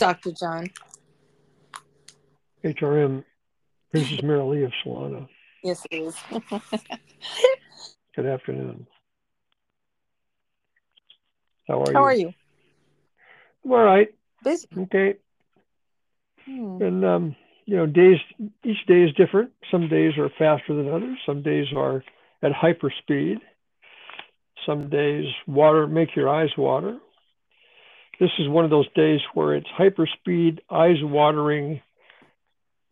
Dr. John. HRM, Princess Mary Lee of Solana. Yes, it is. Good afternoon. How are you? How are you? I'm all right. Busy. Okay. Hmm. And um, you know, days each day is different. Some days are faster than others. Some days are at hyper speed. Some days water make your eyes water. This is one of those days where it's hyper speed, eyes watering,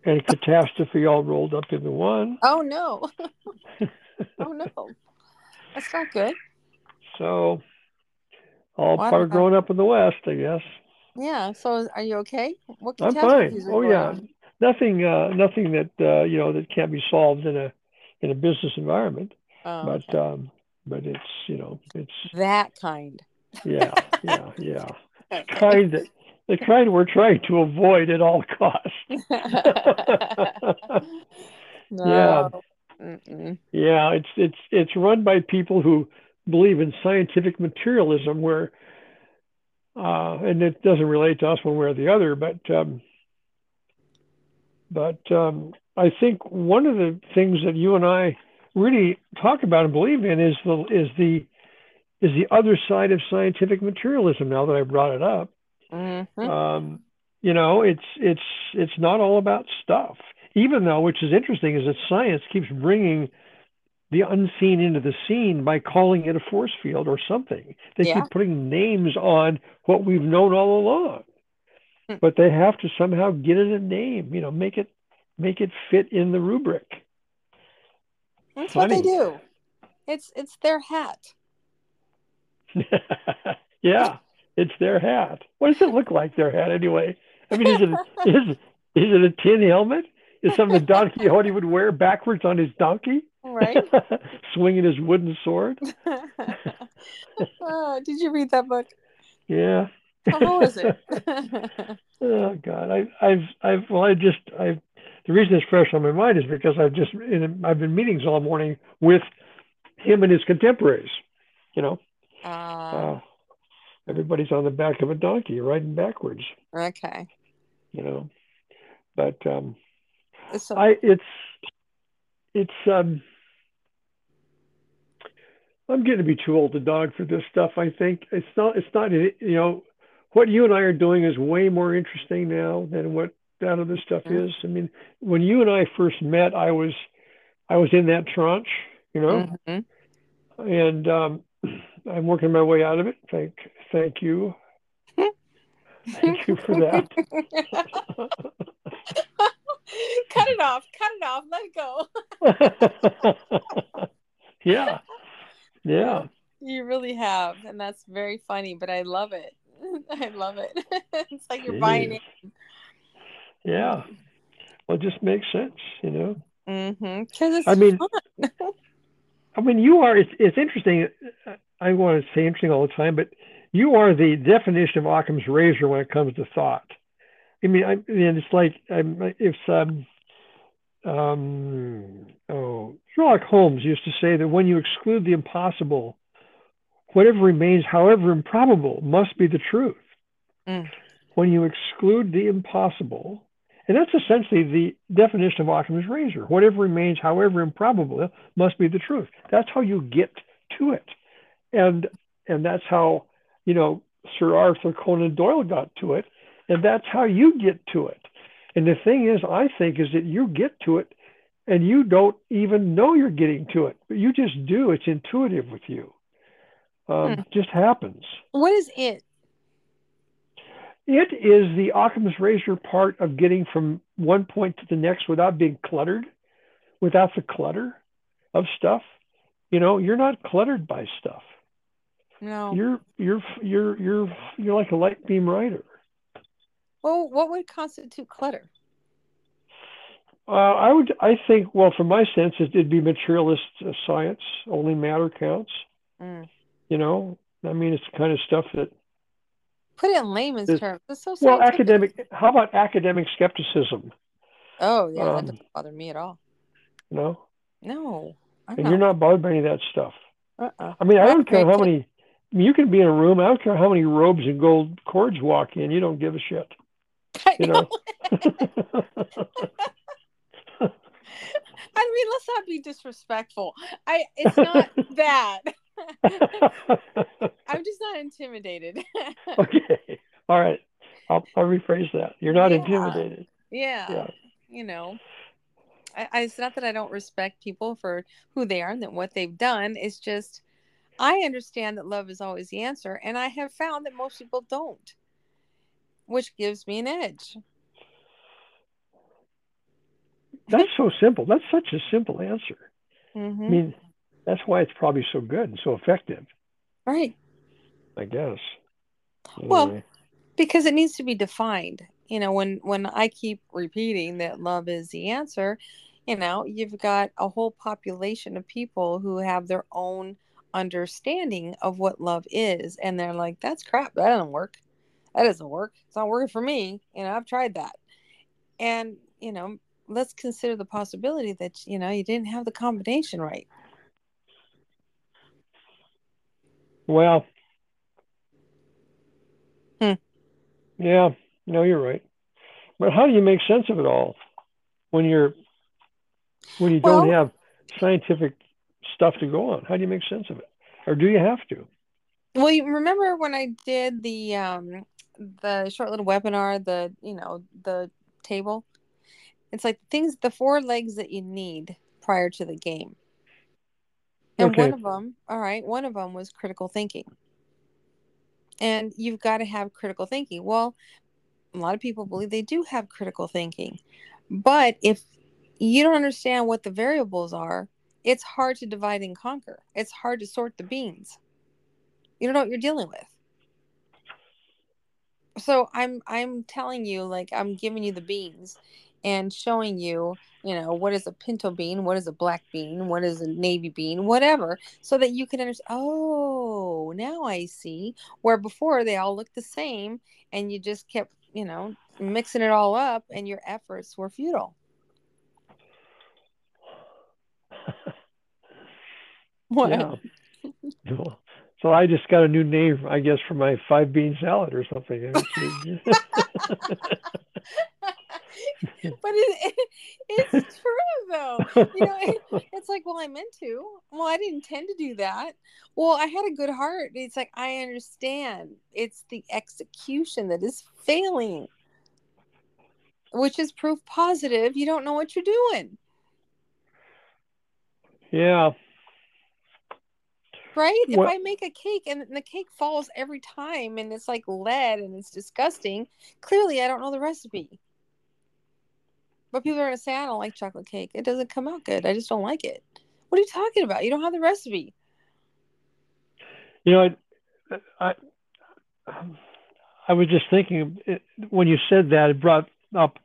and catastrophe all rolled up into one. Oh no. oh no. That's not good. So all Wow. part of growing up in the West, I guess. Yeah. So are you okay? What I'm fine. Oh yeah, on? nothing, uh, nothing that uh, you know that can't be solved in a in a business environment. Oh, but okay. um, but it's you know it's that kind. yeah yeah yeah kind that the kind we're trying to avoid at all costs. no. Mm-mm. Yeah, it's it's it's run by people who believe in scientific materialism, where uh, and it doesn't relate to us one way or the other, but um, but um, I think one of the things that you and I really talk about and believe in is the is the is the other side of scientific materialism. Now that I brought it up, Mhm. um, you know, it's it's it's not all about stuff. Even though, which is interesting, is that science keeps bringing the unseen into the scene by calling it a force field or something. They Yeah. keep putting names on what we've known all along, Hmm. but they have to somehow get it a name. You know, make it make it fit in the rubric. That's what they do. It's it's their hat. yeah, it's their hat. What does it look like? Their hat, anyway. I mean, is it is is it a tin helmet? Is something Don Quixote would wear backwards on his donkey, Right? swinging his wooden sword? oh, did you read that book? Yeah. How was it? Oh God, I, I've, I've, well, I just, I, the reason it's fresh on my mind is because I've just, in, I've been meetings all morning with him and his contemporaries. You know, uh, uh, everybody's on the back of a donkey riding backwards. okay. You know, but um, So, I, it's, it's, um, I'm getting to be too old a dog for this stuff. I think it's not, it's not, you know, what you and I are doing is way more interesting now than what that other stuff Mhm. is. I mean, when you and I first met, I was, I was in that tranche, you know, Mhm. and um, I'm working my way out of it. Thank, thank you, thank you for that. cut it off. Cut it off. Let it go. yeah, yeah. You really have, and that's very funny. But I love it. I love it. it's like you're It buying is. it. Yeah. Well, it just makes sense, you know. Mm-hmm. Because it's I mean-. I mean, you are. It's, it's interesting. I want to say interesting all the time, but you are the definition of Occam's razor when it comes to thought. I mean, I, I mean, it's like I'm, if um, um, oh, Sherlock Holmes used to say that when you exclude the impossible, whatever remains, however improbable, must be the truth. Mm. When you exclude the impossible, and that's essentially the definition of Occam's razor. Whatever remains, however improbable, must be the truth. That's how you get to it, and and that's how you know Sir Arthur Conan Doyle got to it, and that's how you get to it. And the thing is, I think, is that you get to it, and you don't even know you're getting to it, but you just do. It's intuitive with you. Um, Hmm. Just happens. What is it? It is the Occam's razor part of getting from one point to the next without being cluttered, without the clutter of stuff. You know, you're not cluttered by stuff. No. You're you're you're you're you're like a light beam rider. well, what would constitute clutter? Uh, I would I think well, from my sense, it, it'd be materialist uh, science. Only matter counts. Mm. You know, I mean, it's the kind of stuff that Put it in layman's It's- terms. It's so well, scientific. academic. How about academic skepticism? Oh yeah, that um, doesn't bother me at all. No. No, I'm and not. you're not bothered by any of that stuff. Uh-uh. I mean, I don't care how many. I mean, you can be in a room. I don't care how many robes and gold cords walk in. You don't give a shit. You know. I mean, let's not be disrespectful. I it's not that. I'm just not intimidated. okay. All right. I'll, I'll rephrase that. You're not Yeah. intimidated. yeah. Yeah. You know. I, I it's not that I don't respect people for who they are and that what they've done. It's just I understand that love is always the answer, and I have found that most people don't. Which gives me an edge. That's so simple. That's such a simple answer. hmm I mean, that's why it's probably so good and so effective, Right. I guess. Well, because it needs to be defined. You know when when i keep repeating that love is the answer you know you've got a whole population of people who have their own understanding of what love is and they're like that's crap. That doesn't work. That doesn't work. It's not working for me. You know i've tried that. And you know let's consider the possibility that you know you didn't have the combination right well, Hmm. yeah, no, you're right. But how do you make sense of it all when you're when you don't have scientific stuff to go on? How do you make sense of it, or do you have to? Well, you remember when I did the um the short little webinar, the you know, the table? It's like things the four legs that you need prior to the game. And Okay. one of them, all right, one of them was critical thinking. And you've got to have critical thinking. Well, a lot of people believe they do have critical thinking. But if you don't understand what the variables are, it's hard to divide and conquer. It's hard to sort the beans. You don't know what you're dealing with. So I'm I'm telling you like I'm giving you the beans and showing you, you know, what is a pinto bean, what is a black bean, what is a navy bean, whatever, so that you can understand, oh, now I see. Where before they all looked the same and you just kept, you know, mixing it all up and your efforts were futile. What? Yeah. So- So I just got a new name, I guess, for my five bean salad or something. but it, it, it's true though. You know it, it's like well i meant to well i didn't intend to do that. Well i had a good heart. It's like i understand. It's the execution that is failing which is proof positive. You don't know what you're doing. Yeah. right? If i make a cake and the cake falls every time and it's like lead and it's disgusting clearly i don't know the recipe but people are going to say i don't like chocolate cake it doesn't come out good i just don't like it what are you talking about you don't have the recipe You know, I, I, I was just thinking it, when you said that, it brought up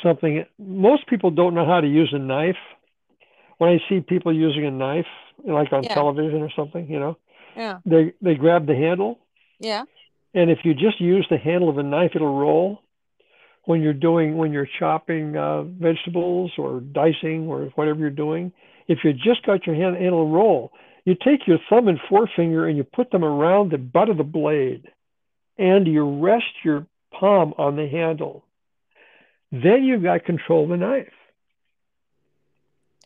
something. Most people don't know how to use a knife. When I see people using a knife, like on Yeah. television or something, you know, yeah they they grab the handle, yeah and if you just use the handle of a knife, it'll roll. When you're doing when you're chopping uh, vegetables or dicing or whatever you're doing, if you just got your hand, in a roll. You take your thumb and forefinger and you put them around the butt of the blade, and you rest your palm on the handle. Then you've got control of the knife.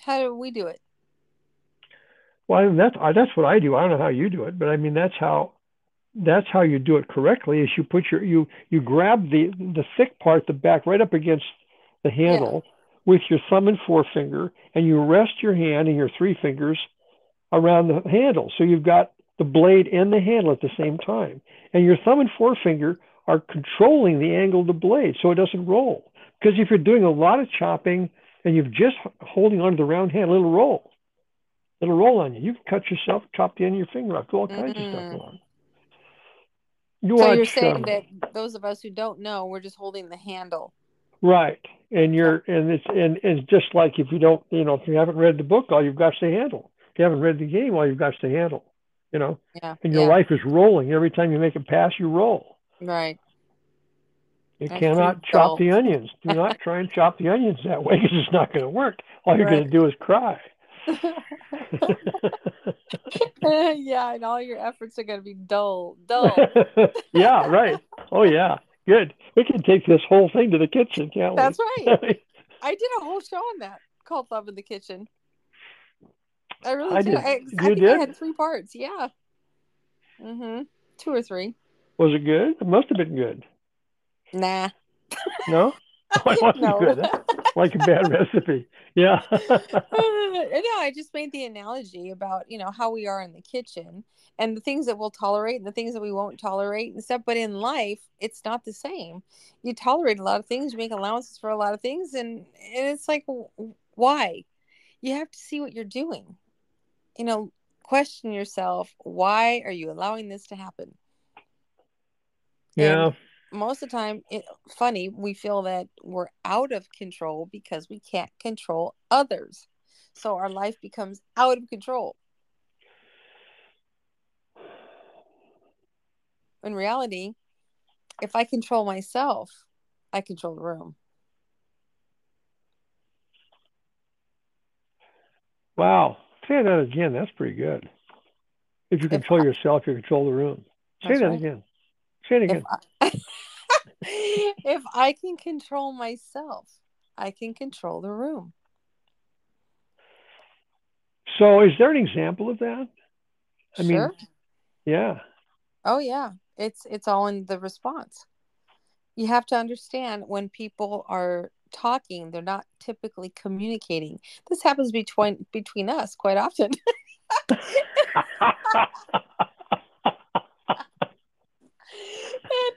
how do we do it Well, I mean, that's I, that's what I do. I don't know how you do it, but I mean that's how that's how you do it correctly. Is you put your you you grab the the thick part, the back, right up against the handle with your thumb and forefinger, and you rest your hand and your three fingers around the handle. So you've got the blade and the handle at the same time, and your thumb and forefinger are controlling the angle of the blade so it doesn't roll. Because if you're doing a lot of chopping and you're just holding onto the round handle, it'll roll. It'll roll on you. You can cut yourself, chop the end of your finger off, do all kinds of stuff Mm. wrong. You so you're saying um, that those of us who don't know we're just holding the handle right, and you're and it's and it's just like if you don't, you know, if you haven't read the book, all you've got is the handle. If you haven't read the game, all you've got is the handle. You know, yeah and your yeah, life is rolling. Every time you make a pass, you roll. right You That's cannot chop the onions. Do not try and chop the onions that way because it's not going to work. All you're going to do is cry. yeah and all your efforts are going to be dull dull yeah, right. Oh yeah, Good. We can take this whole thing to the kitchen, can't That's we? That's right. I did a whole show on that called Love in the Kitchen. I really I did. did. I, I You I did? had three parts. Yeah. Mm-hmm. Two or three. Was it good? It must have been good. Nah. No? Oh, it wasn't no. good. Like a bad recipe. Yeah. Uh, no, I just made the analogy about you know how we are in the kitchen and the things that we'll tolerate and the things that we won't tolerate and stuff. But in life, it's not the same. You tolerate a lot of things, you make allowances for a lot of things, and, and it's like, why? You have to see what you're doing. You know, question yourself: Why are you allowing this to happen? yeah. And most of the time, it, funny, we feel that we're out of control because we can't control others. So our life becomes out of control. In reality, if I control myself, I control the room. Wow. Say that again. That's pretty good. If you If control I- yourself, you control the room. Say that right. again. Say it If again. If I can control myself, I can control the room. So, is there an example of that? I mean- Yeah. Oh yeah, it's it's all in the response. You have to understand when people are talking, they're not typically communicating. This happens between between us quite often. and,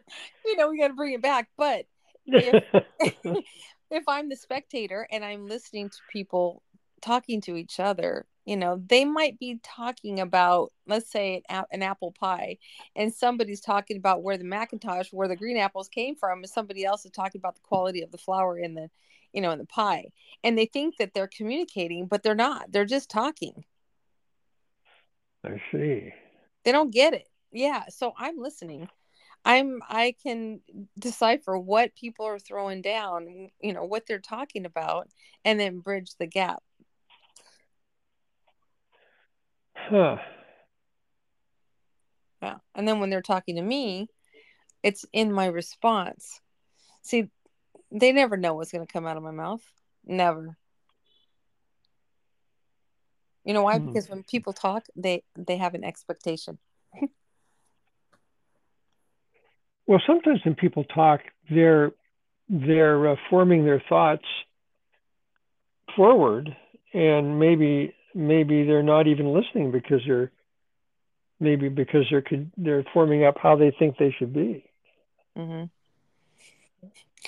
you know, we got to bring it back, but if if I'm the spectator and I'm listening to people talking to each other, you know, they might be talking about, let's say, an, an apple pie, and somebody's talking about where the Macintosh, where the green apples came from, and somebody else is talking about the quality of the flour in the, you know, in the pie, and they think that they're communicating, but they're not. They're just talking. I see. They don't get it. Yeah. So I'm listening. I'm I can decipher what people are throwing down, you know, what they're talking about, and then bridge the gap. Huh. Yeah. And then when they're talking to me, it's in my response. See, they never know what's going to come out of my mouth. Never. You know why? Hmm. Because when people talk, they they have an expectation. Well, sometimes when people talk, they're they're uh, forming their thoughts forward, and maybe maybe they're not even listening because they're maybe because they're they're forming up how they think they should be. hmm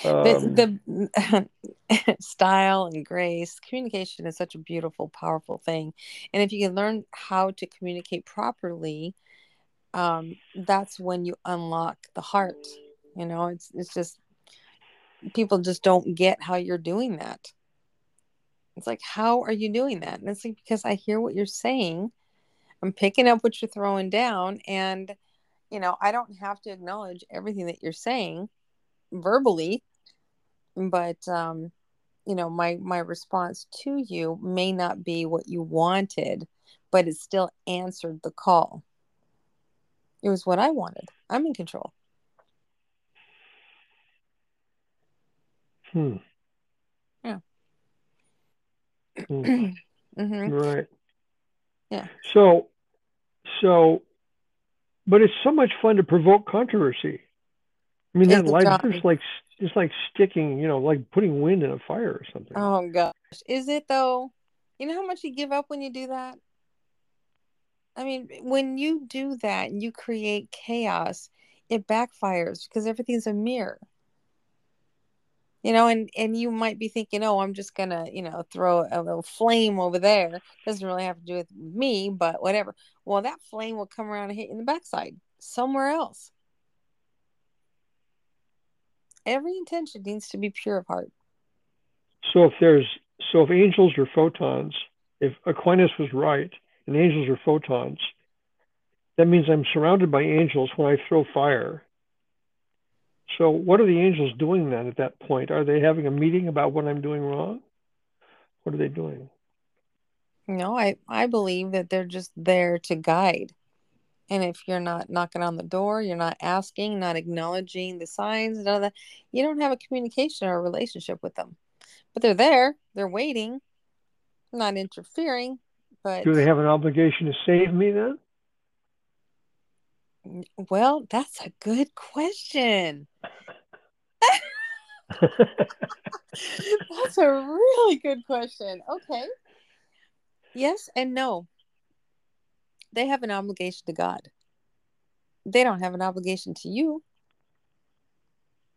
Um, the, the style and grace communication is such a beautiful powerful thing and if you can learn how to communicate properly um, that's when you unlock the heart you know it's it's just people just don't get how you're doing that. It's like how are you doing that? And it's like because i hear what you're saying i'm picking up what you're throwing down and you know i don't have to acknowledge everything that you're saying verbally but um you know my my response to you may not be what you wanted but it still answered the call it was what i wanted i'm in control hmm. Yeah. Hmm. hmm Right. Yeah. So, so, but it's so much fun to provoke controversy. I mean, that life is like it's like sticking, you know, like putting wind in a fire or something. oh gosh is it though you know how much you give up when you do that i mean when you do that and you create chaos it backfires because everything's a mirror. You know and and you might be thinking oh i'm just gonna you know throw a little flame over there. Doesn't really have to do with me but whatever. Well that flame will come around and hit you in the backside somewhere else. Every intention needs to be pure of heart. So if there's so if angels are photons, if Aquinas was right and angels are photons, that means I'm surrounded by angels when I throw fire. So what are the angels doing then at that point? Are they having a meeting about what I'm doing wrong? What are they doing? no i i believe that they're just there to guide And if you're not knocking on the door, you're not asking, not acknowledging the signs, none of that, you don't have a communication or a relationship with them. But they're there, they're waiting, not interfering. But do they have an obligation to save me then? Well, that's a good question. that's a really good question. Okay. Yes and no. They have an obligation to God. They don't have an obligation to you.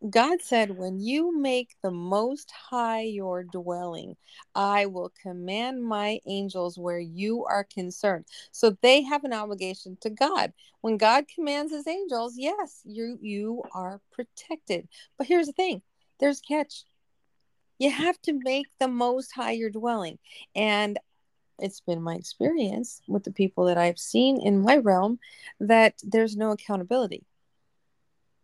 God said, When you make the Most High your dwelling, I will command my angels where you are concerned. So they have an obligation to God. When God commands his angels, yes, you, you are protected. But here's the thing there's catch. You have to make the Most High your dwelling. And it's been my experience with the people that I've seen in my realm that there's no accountability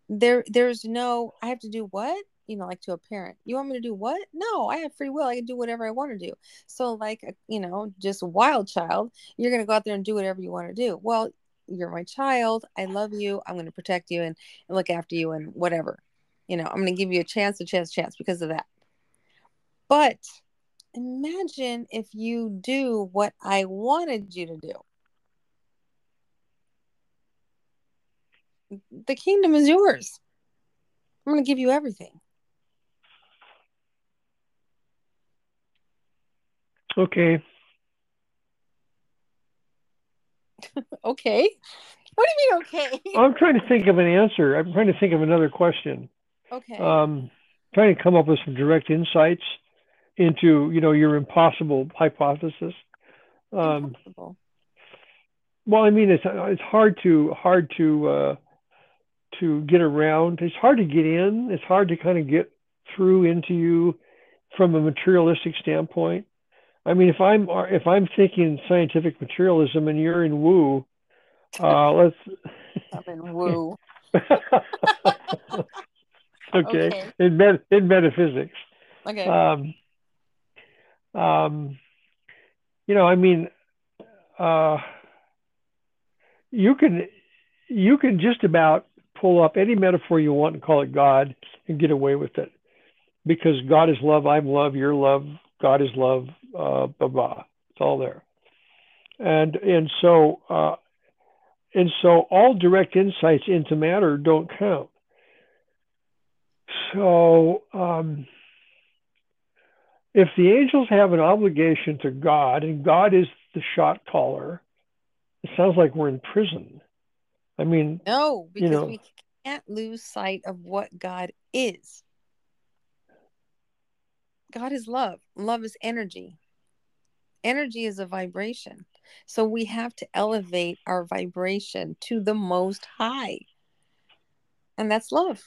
there there's no i have to do what? You know like to a parent. You want me to do what? No i have free will. I can do whatever i want to do. So like uh, you know just wild child you're going to go out there and do whatever you want to do. Well you're my child. I love you. I'm going to protect you and, and look after you and whatever. You know i'm going to give you a chance a chance chance because of that. But imagine if you do what i wanted you to do the kingdom is yours. I'm going to give you everything. Okay. okay. What do you mean, okay? I'm trying to think of an answer. I'm trying to think of another question. Okay. Um, trying to come up with some direct insights into, you know, your impossible hypothesis. Um, impossible. Well, I mean, it's it's hard to hard to uh, to get around. It's hard to get in. It's hard to kind of get through into you from a materialistic standpoint. I mean, if I'm if I'm thinking scientific materialism and you're in woo, uh, let's. I'm in woo. okay. okay. In med- in metaphysics. Okay. Um, um, you know, I mean, uh, you can you can just about pull up any metaphor you want and call it God and get away with it. Because God is love, I'm love, you're love, God is love, uh, blah blah. It's all there. And and so uh, and so all direct insights into matter don't count. So um, if the angels have an obligation to God and God is the shot caller, it sounds like we're in prison. I mean, no, because you know, we can't lose sight of what God is. God is love. Love is energy. Energy is a vibration. So we have to elevate our vibration to the most high. And that's love.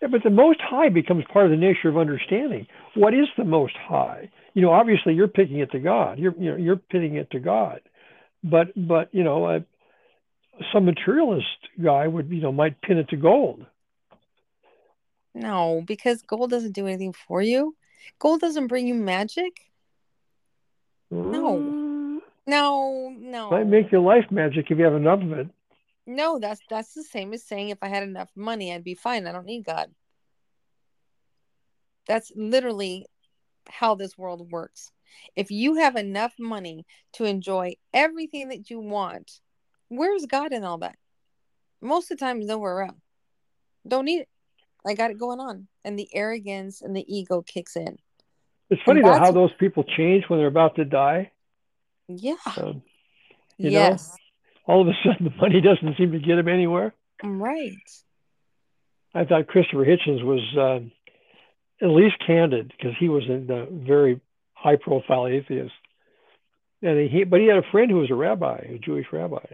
Yeah, but the most high becomes part of the nature of understanding. What is the most high? You know, obviously you're picking it to God. You're you know you're pitting it to God. But but you know, uh, some materialist guy would you know might pin it to gold. No, because gold doesn't do anything for you. Gold doesn't bring you magic. No. Mm. No, no. Might make your life magic if you have enough of it. No, that's that's the same as saying if I had enough money, I'd be fine. I don't need God. That's literally how this world works. If you have enough money to enjoy everything that you want, Where's God in all that? Most of the time, nowhere around. Don't need it. I got it going on. And the arrogance and the ego kicks in. It's funny though how those people change when they're about to die. Yeah. Um, you yes. know, all of a sudden the money doesn't seem to get them anywhere. Right. I thought Christopher Hitchens was uh, at least candid because he was a very high profile atheist. And he, but he had a friend who was a rabbi, a Jewish rabbi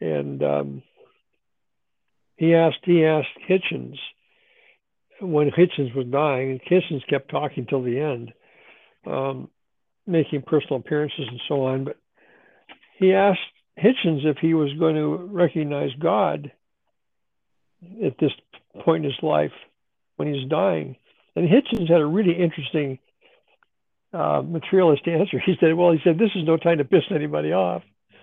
and um, he asked he asked Hitchens when Hitchens was dying, and Hitchens kept talking till the end, um, making personal appearances and so on. But he asked Hitchens if he was going to recognize God at this point in his life when he's dying. And Hitchens had a really interesting uh, materialist answer. He said, "Well, he said this is no time to piss anybody off."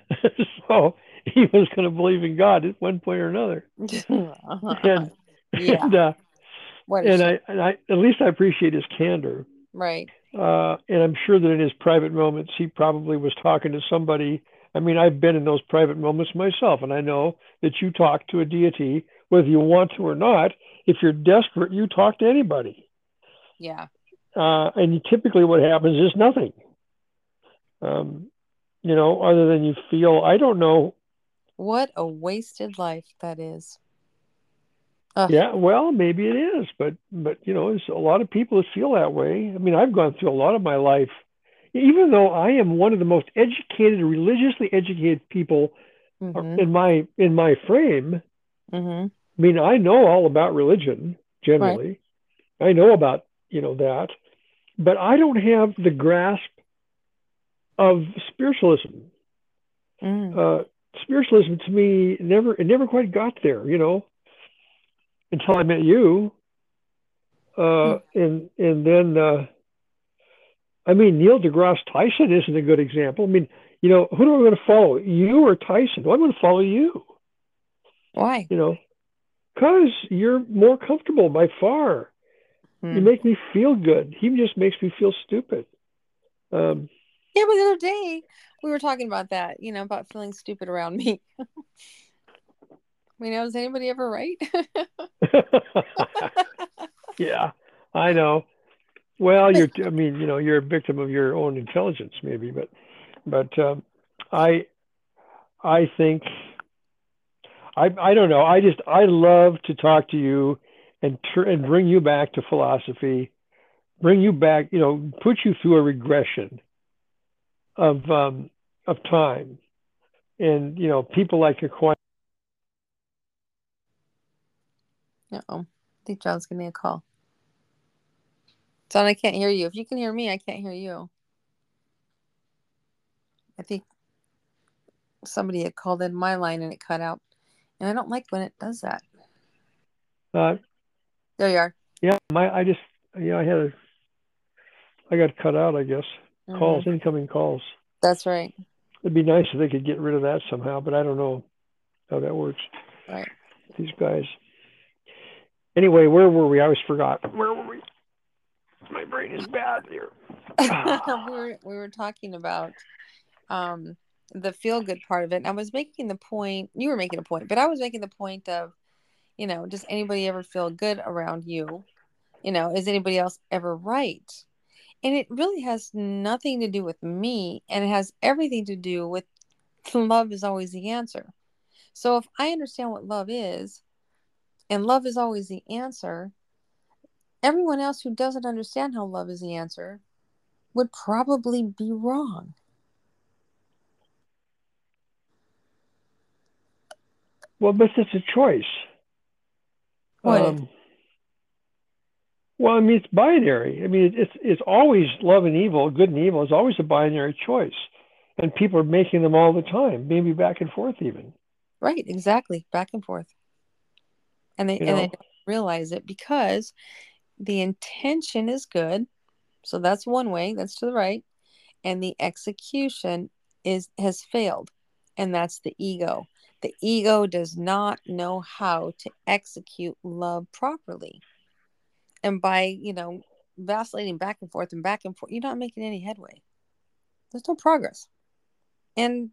so he was going to believe in God at one point or another. and yeah. and, uh, and. I and I at least I appreciate his candor. right. Uh, and I'm sure that in his private moments, he probably was talking to somebody. I mean, I've been in those private moments myself, and I know that you talk to a deity, whether you want to or not. If you're desperate, you talk to anybody. Yeah. Uh, and typically, what happens is nothing. Um, you know, other than you feel, I don't know. What a wasted life that is. Ugh. Yeah, well, maybe it is, but but you know, there's a lot of people that feel that way. I mean, I've gone through a lot of my life, even though I am one of the most educated, religiously educated people hmm in my in my frame. hmm I mean, I know all about religion generally. I know about you know that, but I don't have the grasp of spiritualism. Mm. Uh, spiritualism to me never it never quite got there. You know, until I met you. Uh, and and then uh, I mean Neil deGrasse Tyson isn't a good example. I mean, you know, who do I want to follow? You or Tyson? Well, I'm going to follow you. Why? You know, because you're more comfortable by far. Hmm. You make me feel good. He just makes me feel stupid. Um, Yeah, but the other day we were talking about that, you know, about feeling stupid around me. I mean, was anybody ever right? yeah, I know. Well, you're. I mean, you know, you're a victim of your own intelligence, maybe, but, but um, I, I think, I, I don't know. I just, I love to talk to you, and tr- and bring you back to philosophy, bring you back. You know, put you through a regression of um, of time, and you know, people like Aquinas. Uh-oh. I think John's giving me a call. John, I can't hear you. If you can hear me, I can't hear you. I think somebody had called in my line and it cut out. And I don't like when it does that. Uh, There you are. yeah, my, I just, yeah, I had a, I got cut out. I guess Calls, incoming calls. That's right. It'd be nice if they could get rid of that somehow, but I don't know how that works. Right. These guys. Anyway, where were we? I always forgot. Where were we? My brain is bad here. we were we were talking about um the feel good part of it. And I was making the point you were making a point, but I was making the point of, you know, does anybody ever feel good around you? You know, is anybody else ever right? And it really has nothing to do with me and it has everything to do with love is always the answer. So if I understand what love is, and love is always the answer, everyone else who doesn't understand how love is the answer would probably be wrong. Well, but it's a choice. What Um, well, I mean, it's binary. I mean, it's it's always love and evil, good and evil. is always a binary choice, and people are making them all the time, maybe back and forth even. Right, exactly. Back and forth. And they You and they don't realize it because the intention is good. So that's one way, that's to the right. And the execution is has failed. And that's the ego. The ego does not know how to execute love properly. And by, you know, vacillating back and forth and back and forth, you're not making any headway. There's no progress. And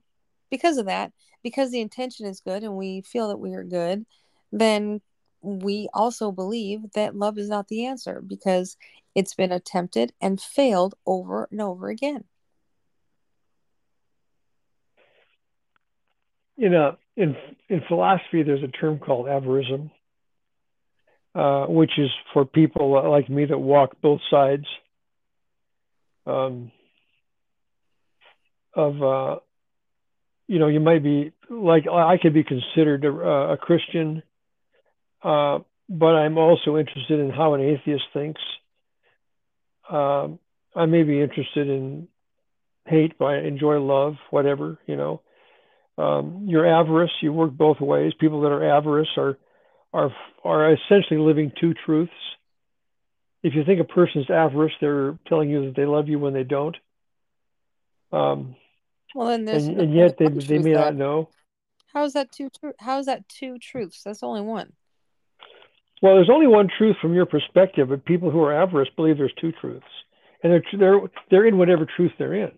because of that, because the intention is good and we feel that we are good, then we also believe that love is not the answer because it's been attempted and failed over and over again. in a in in philosophy there's a term called Averroism uh, which is for people like me that walk both sides um, of uh, you know you might be like i could be considered a, a christian uh, but i'm also interested in how an atheist thinks. Um, i may be interested in hate but i enjoy love whatever you know. Um, your avarice, you work both ways. People that are avarice are are are essentially living two truths. If you think a person's avarice, they're telling you that they love you when they don't. Um, Well, then there's and, no- and yet they they may not know. How is that two? Tr- how is that two truths? That's only one. Well, there's only one truth from your perspective, but people who are avarice believe there's two truths, and they're they're they're in whatever truth they're in.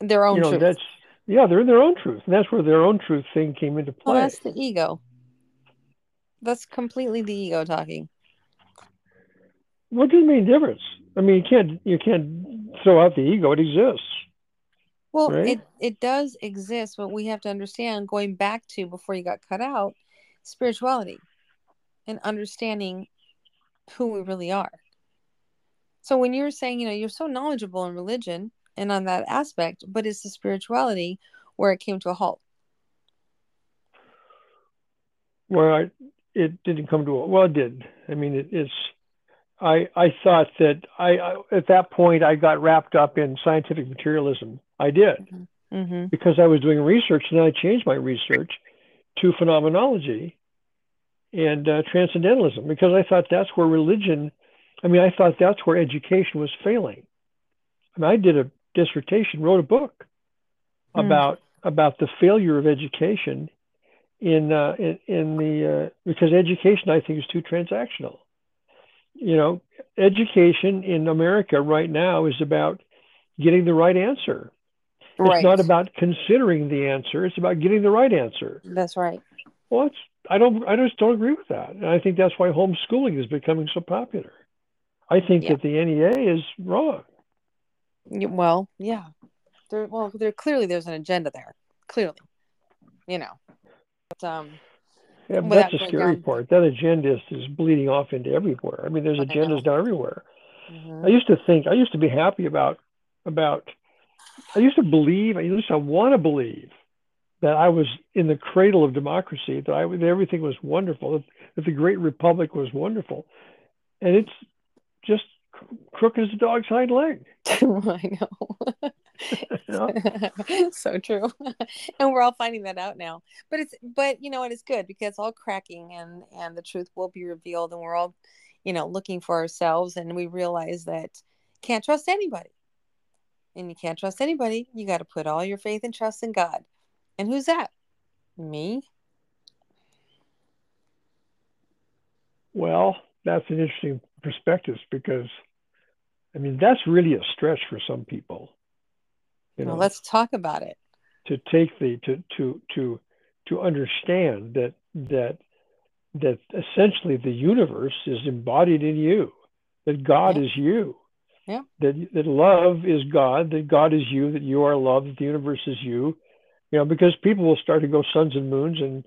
Their own you know, truth. that's yeah, they're in their own truth, and that's where their own truth thing came into play. Well, that's the ego. That's completely the ego talking. What does it make difference? I mean, you can't you can't throw out the ego; it exists. Well, Right. it it does exist, but we have to understand going back to before you got cut out, spirituality and understanding who we really are. So when you're saying, you know, you're so knowledgeable in religion and on that aspect, but it's the spirituality where it came to a halt. Well, I, it didn't come to a well, it did. I mean, it, it's. I I thought that I, I at that point I got wrapped up in scientific materialism. I did Mm-hmm. because I was doing research, and I changed my research to phenomenology and uh, transcendentalism because I thought that's where religion. I mean, I thought that's where education was failing. I mean, I did a dissertation, wrote a book Mm. about about the failure of education in uh, in, in the uh, because education I think is too transactional. You know, education in America right now is about getting the right answer. Right. It's not about considering the answer. It's about getting the right answer. That's right. Well, it's, I don't. I just don't agree with that, and I think that's why homeschooling is becoming so popular. I think Yeah. that the NEA is wrong. Well, yeah. There well, there clearly there's an agenda there. Clearly. You know. But um Yeah, but that's the scary down- part. That agenda is, is bleeding off into everywhere. I mean, there's know. agendas down everywhere. mhm. I used to think. I used to be happy about about. I used to believe. I used to want to believe that I was in the cradle of democracy. That I that everything was wonderful. That, that the great republic was wonderful, and it's just crooked as a dog's hind leg. I know. So true. and we're all finding that out now. But it's but you know it's good because it's all cracking and and the truth will be revealed and we're all, you know, looking for ourselves and we realize that can't trust anybody. And you can't trust anybody. You got to put all your faith and trust in God. And who's that? Me? Well, that's an interesting perspective because, I mean, that's really a stretch for some people. You know, Well, let's talk about it. to take the to to to to understand that that that essentially the universe is embodied in you, that God Yeah. is you. Yeah. That that love is God, that God is you, that you are love, that the universe is you. You know, because people will start to go suns and moons and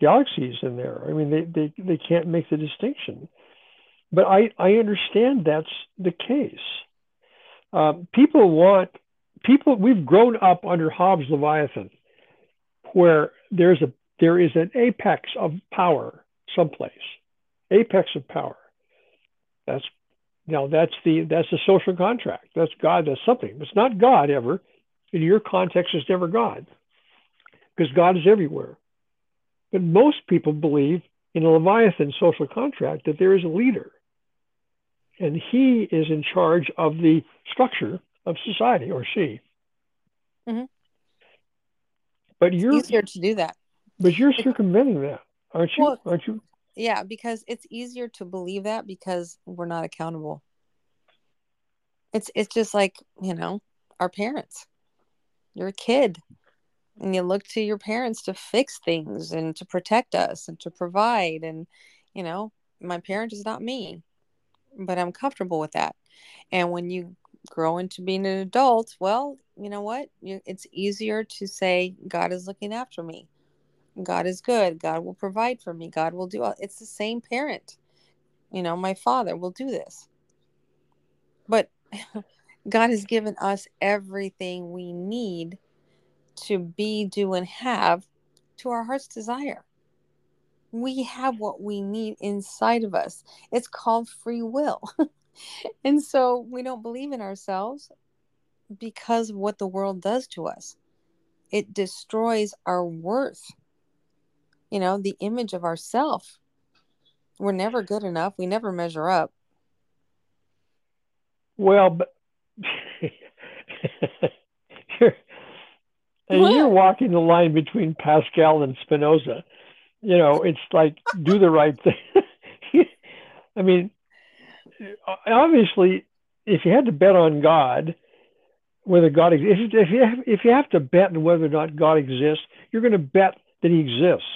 galaxies in there. I mean, they they, they can't make the distinction. But I, I understand that's the case. Um, people want people we've grown up under Hobbes Leviathan, where there's a there is an apex of power someplace, apex of power. That's now that's the that's the social contract. That's God. That's something. It's not God ever. In your context, it's never God, because God is everywhere. But most people believe in a Leviathan social contract that there is a leader, and he is in charge of the structure of society, or she. Mhm. But you're Easier to do that. but you're circumventing that, aren't you? Well- aren't you? Yeah, because it's easier to believe that because we're not accountable. It's it's just like, you know, our parents. You're a kid and you look to your parents to fix things and to protect us and to provide and you know, my parent is not me, but I'm comfortable with that. And when you grow into being an adult, well, you know what? It's easier to say God is looking after me. God is good. God will provide for me. God will do all. It's the same parent. You know, my father will do this. But God has given us everything we need to be, do, and have to our heart's desire. We have what we need inside of us. It's called free will. and so we don't believe in ourselves because of what the world does to us. It destroys our worth you know the image of ourself we're never good enough we never measure up Well, but and you're walking the line between Pascal and Spinoza. You know, it's like do the right thing. I mean, obviously, if you had to bet on God, whether God exists, if you have, if you have to bet on whether or not God exists, you're going to bet that He exists.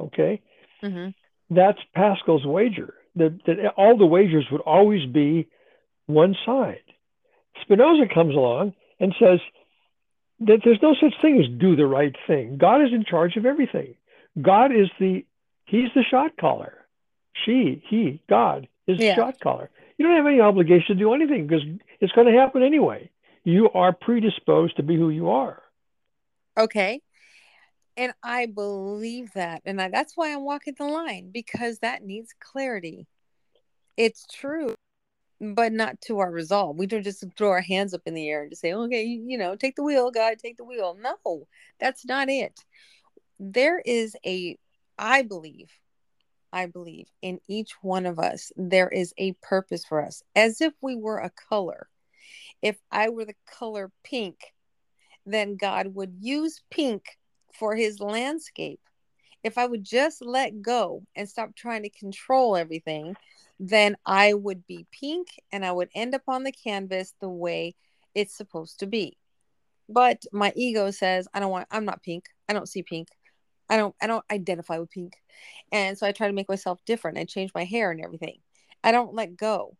Okay, hmm that's Pascal's wager. That that all the wagers would always be one side. Spinoza comes along and says that there's no such thing as do the right thing. God is in charge of everything. God is the He's the shot caller. She, he, God is the shot caller. You don't have any obligation to do anything because it's going to happen anyway. You are predisposed to be who you are. Okay. And I believe that. And I, that's why I'm walking the line because that needs clarity. It's true, but not to our resolve. We don't just throw our hands up in the air and just say, okay, you, you know, take the wheel, God, take the wheel. No, that's not it. There is a, I believe, I believe in each one of us, there is a purpose for us, as if we were a color. If I were the color pink, then God would use pink for his landscape. If I would just let go and stop trying to control everything, then I would be pink and I would end up on the canvas the way it's supposed to be. But my ego says, I don't want, I'm not pink. I don't see pink. I don't, I don't identify with pink. And so I try to make myself different. I change my hair and everything. I don't let go.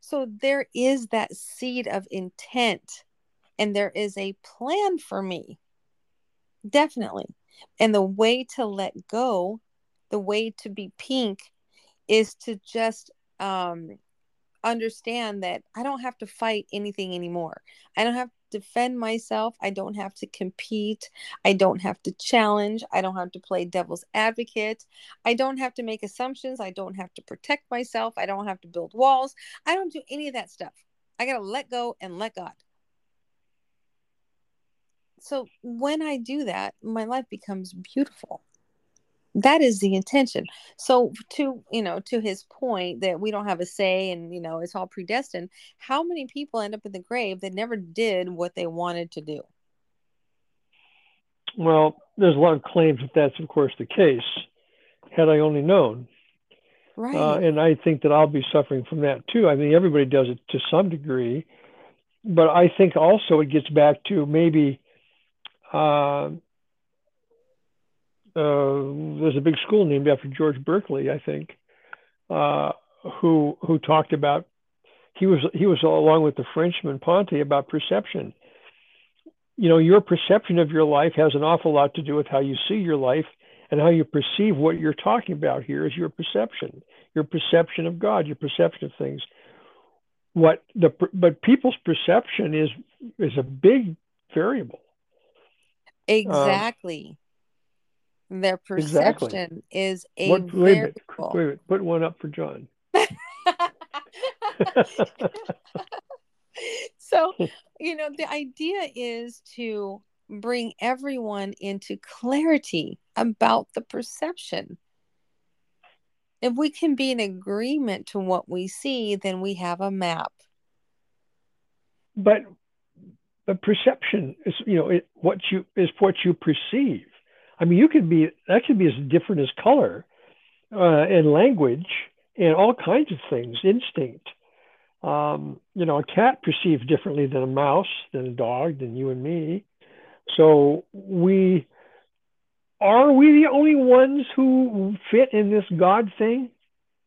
So there is that seed of intent and there is a plan for me. Definitely. And the way to let go, the way to be pink is to just um understand that I don't have to fight anything anymore. I don't have defend myself. I don't have to compete. I don't have to challenge. I don't have to play devil's advocate. I don't have to make assumptions. I don't have to protect myself. I don't have to build walls. I don't do any of that stuff. I got to let go and let God. So when I do that, my life becomes beautiful that is the intention so to you know to his point that we don't have a say and you know it's all predestined how many people end up in the grave that never did what they wanted to do Well, there's a lot of claims that that's, of course, the case. Had I only known, right uh, and I think that I'll be suffering from that too. I mean, everybody does it to some degree, but I think also it gets back to maybe uh, uh, there's a big school named after George Berkeley, I think, uh, who who talked about he was he was along with the Frenchman Ponty about perception. You know, your perception of your life has an awful lot to do with how you see your life and how you perceive what you're talking about here is your perception, your perception of God, your perception of things. What the but people's perception is is a big variable. exactly their Exactly. perception is a What, wait a variable wait put one up for John. so you know the idea is to bring everyone into clarity about the perception if we can be in agreement to what we see then we have a map but but perception is you know it, what you is what you perceive i mean you could be that could be as different as color uh, and language and all kinds of things instinct. Um, you know a cat perceives differently than a mouse than a dog than you and me. So we are we the only ones who fit in this god thing?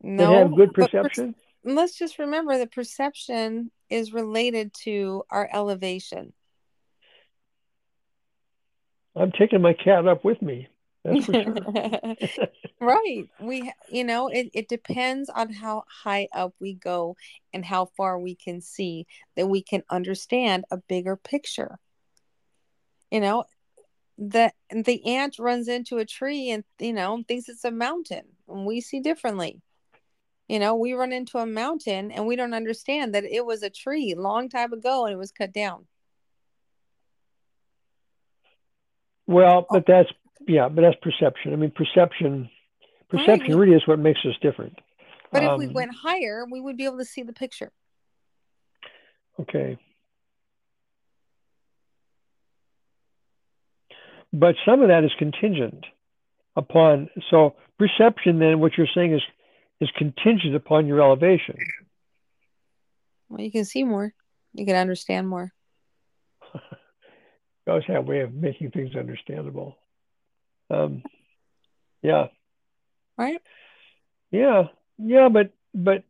That no have good but per- perception? let's just remember that perception is related to our elevation i'm taking my cat up with me that's for sure. Right. We you know it, it depends on how high up we go and how far we can see that we can understand a bigger picture. You know the the ant runs into a tree and you know thinks it's a mountain and we see differently. You know we run into a mountain and we don't understand that it was a tree long time ago and it was cut down Well, but that's yeah, but that's perception. I mean, perception, perception we- really is what makes us different. but if we Um, went higher we would be able to see the picture Okay. but some of that is contingent upon. So perception, then, what you're saying is is contingent upon your elevation. Well, you can see more. You can understand more. God have a way of making things understandable. Um, yeah. Right. Yeah. Yeah, but but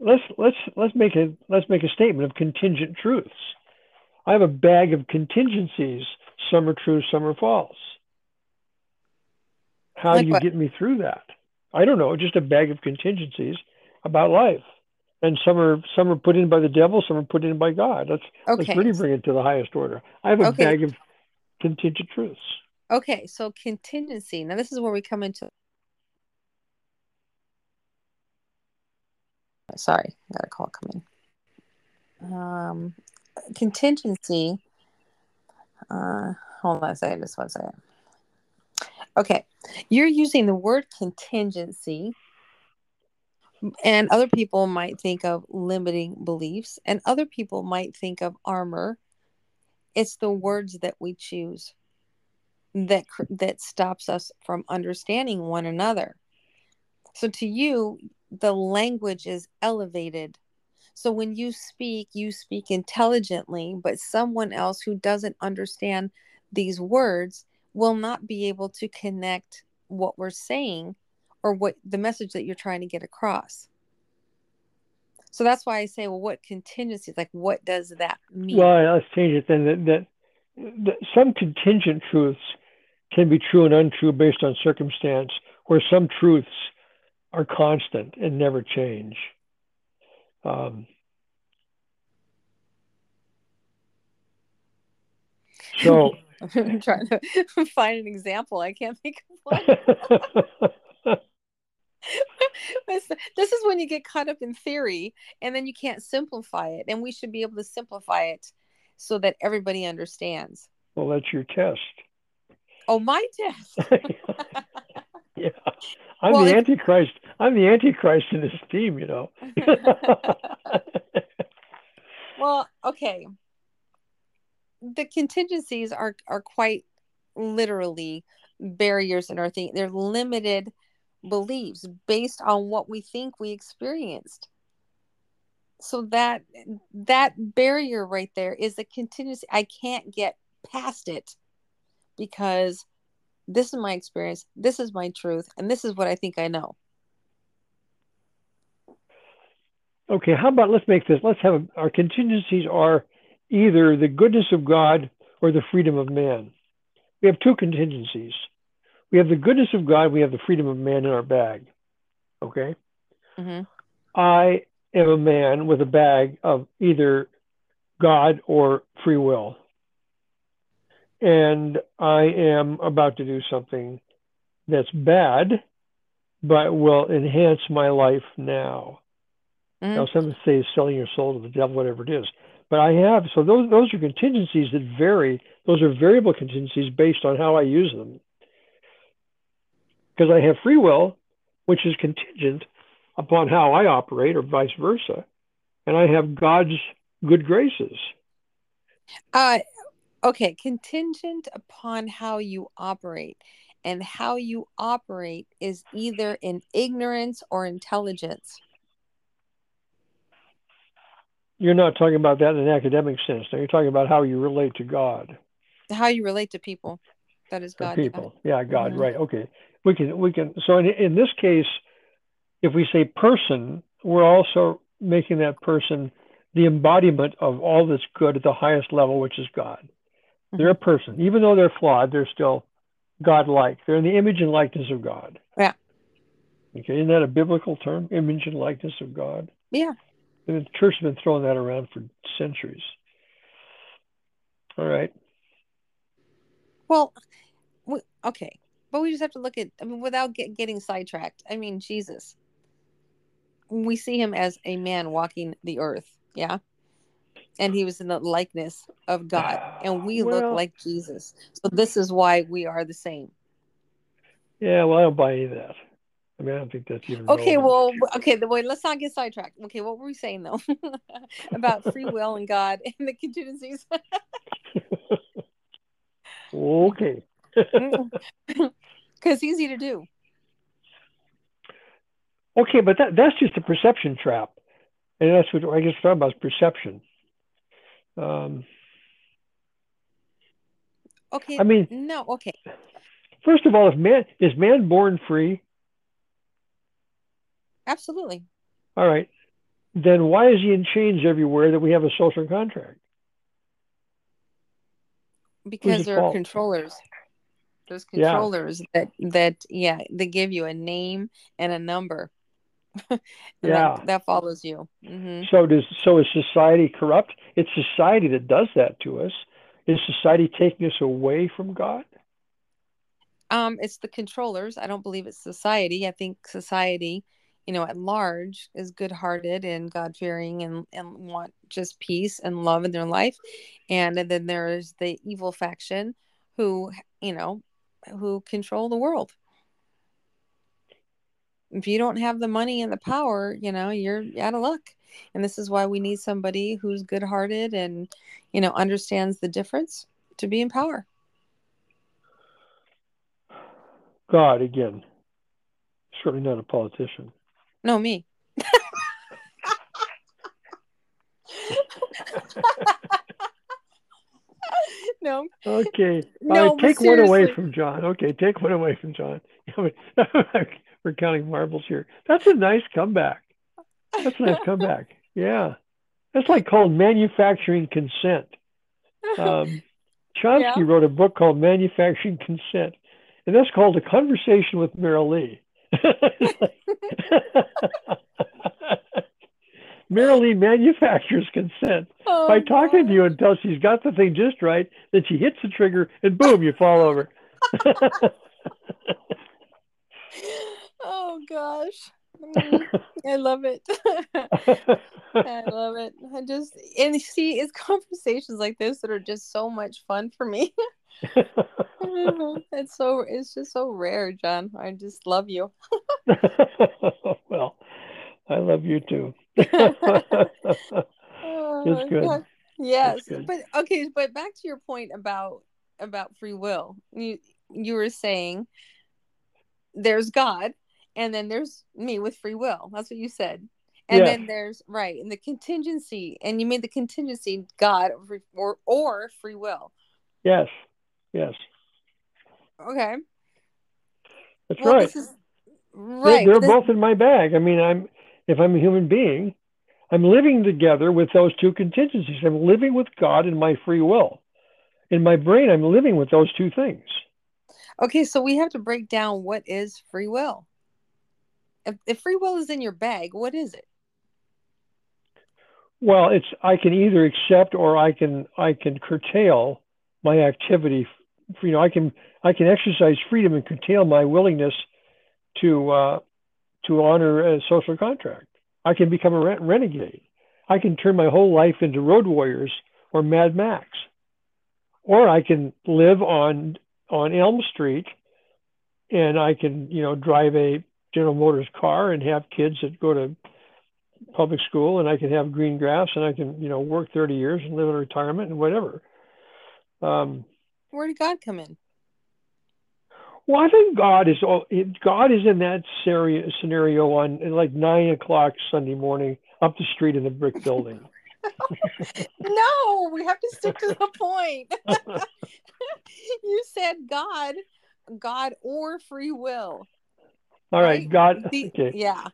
let's let's let's make a let's make a statement of contingent truths. I have a bag of contingencies. Some are true, some are false. How like do you what? get me through that? I don't know, just a bag of contingencies about life. And some are some are put in by the devil, some are put in by God. Let's okay. let's really bring it to the highest order. I have a okay. bag of contingent truths. Okay, so contingency. Now this is where we come into sorry, I got a call coming. Um contingency. Uh hold on a second, just one second. Okay, you're using the word contingency, and other people might think of limiting beliefs, and other people might think of armor. It's the words that we choose that that stops us from understanding one another. So to you, the language is elevated. So when you speak, you speak intelligently, but someone else who doesn't understand these words will not be able to connect what we're saying or what the message that you're trying to get across. So that's why I say, well, what contingencies? Like, what does that mean? Well, let's change it then. That, that, that some contingent truths can be true and untrue based on circumstance, where some truths are constant and never change. Um, so I'm trying to find an example. I can't think of one. this, is when you get caught up in theory and then you can't simplify it. And we should be able to simplify it so that everybody understands. Well, that's your test. Oh, my test. yeah. I'm well, the if... Antichrist. I'm the Antichrist in this team, you know. well, okay the contingencies are are quite literally barriers in our thing. They're limited beliefs based on what we think we experienced. So that that barrier right there is a contingency. I can't get past it because this is my experience, this is my truth, and this is what I think I know. Okay, how about let's make this. Let's have our contingencies are either the goodness of God or the freedom of man. We have two contingencies. We have the goodness of God, we have the freedom of man in our bag. Okay? Mm-hmm. I am a man with a bag of either God or free will. And I am about to do something that's bad, but will enhance my life now. Mm-hmm. Now, some say selling your soul to the devil, whatever it is. But I have so those those are contingencies that vary. Those are variable contingencies based on how I use them. Because I have free will, which is contingent upon how I operate, or vice versa, and I have God's good graces. Uh, okay, contingent upon how you operate, and how you operate is either in ignorance or intelligence you're not talking about that in an academic sense. Now you're talking about how you relate to God. How you relate to people. That is God. people. Yeah, yeah God. Mm-hmm. Right. Okay. We can. We can. So in, in this case, if we say person, we're also making that person the embodiment of all that's good at the highest level, which is God. Mm-hmm. They're a person, even though they're flawed. They're still God-like. They're in the image and likeness of God. Yeah. Okay. Isn't that a biblical term? Image and likeness of God. Yeah. And the church has been throwing that around for centuries. All right. Well, okay, but we just have to look at. I mean, without get, getting sidetracked. I mean, Jesus. We see him as a man walking the earth. Yeah. And he was in the likeness of God, and we well, look like Jesus. So this is why we are the same. Yeah, well, I don't buy any of that. I mean, I don't think that's even. Okay, well, okay, the way let's not get sidetracked. Okay, what were we saying though about free will and God and the contingencies? okay, Because easy to do. Okay, but that that's just a perception trap, and that's what I guess talking about is perception. Um, Okay. I mean, no. Okay. first of all, if man is man born free, Absolutely. all right, then why is he in chains everywhere that we have a social contract? Because there are fault? controllers. Yeah. controllers that that yeah they give you a name and a number. and Yeah. that, that follows you. hmm So does so is society corrupt? It's society that does that to us. Is society taking us away from God? Um, it's the controllers. I don't believe it's society. I think society, you know, at large is good hearted and God fearing and, and want just peace and love in their life. And, then there's the evil faction who, you know, who control the world. If you don't have the money and the power, you know, you're out of luck. And this is why we need somebody who's good hearted and, you know, understands the difference to be in power. God again. Certainly not a politician. No, me. no, Okay. No, right, take one away from John. Okay, take one away from John. We're counting marbles here. That's a nice comeback. That's a nice comeback. Yeah. That's like called manufacturing consent. Um, Chomsky Yeah. wrote a book called Manufacturing Consent, and that's called A Conversation with Merrill Lee. Lee manufactures consent Oh, by talking to you until she's got the thing just right, then she hits the trigger, and boom, you fall over. Oh gosh, Mm, I love it. I love it. I just and see, it's conversations like this that are just so much fun for me. it's so it's just so rare, John. I just love you. well, I love you too. Oh, good. Yes, good. but okay, but back to your point about about free will. You you were saying there's God, and then there's me with free will. That's what you said. And Yes. then there's right, and the contingency, and you made the contingency God or free- or, free will. yes, yes, Okay, that's well, right. this is They're- right. They're, this- both in my bag. I mean, I'm if I'm a human being, I'm living together with those two contingencies. I'm living with God and my free will. In my brain, I'm living with those two things. Okay, so we have to break down what is free will. If, if free will is in your bag, what is it? Well, it's I can either accept or I can I can curtail my activity. You know, I can I can exercise freedom and curtail my willingness to uh, to honor a social contract. I can become a re- renegade. I can turn my whole life into Road Warriors or Mad Max, or I can live on on Elm Street, and I can you know drive a General Motors car and have kids that go to public school and I can have green grass and I can, you know, work 30 years and live in retirement and whatever. Um, Where did God come in? Well, I think God is all, God is in that scenario, scenario on like nine o'clock Sunday morning up the street in the brick building. No, we have to stick to the point. you said God, God or free will. All right, Right. God. The- Okay. Yeah.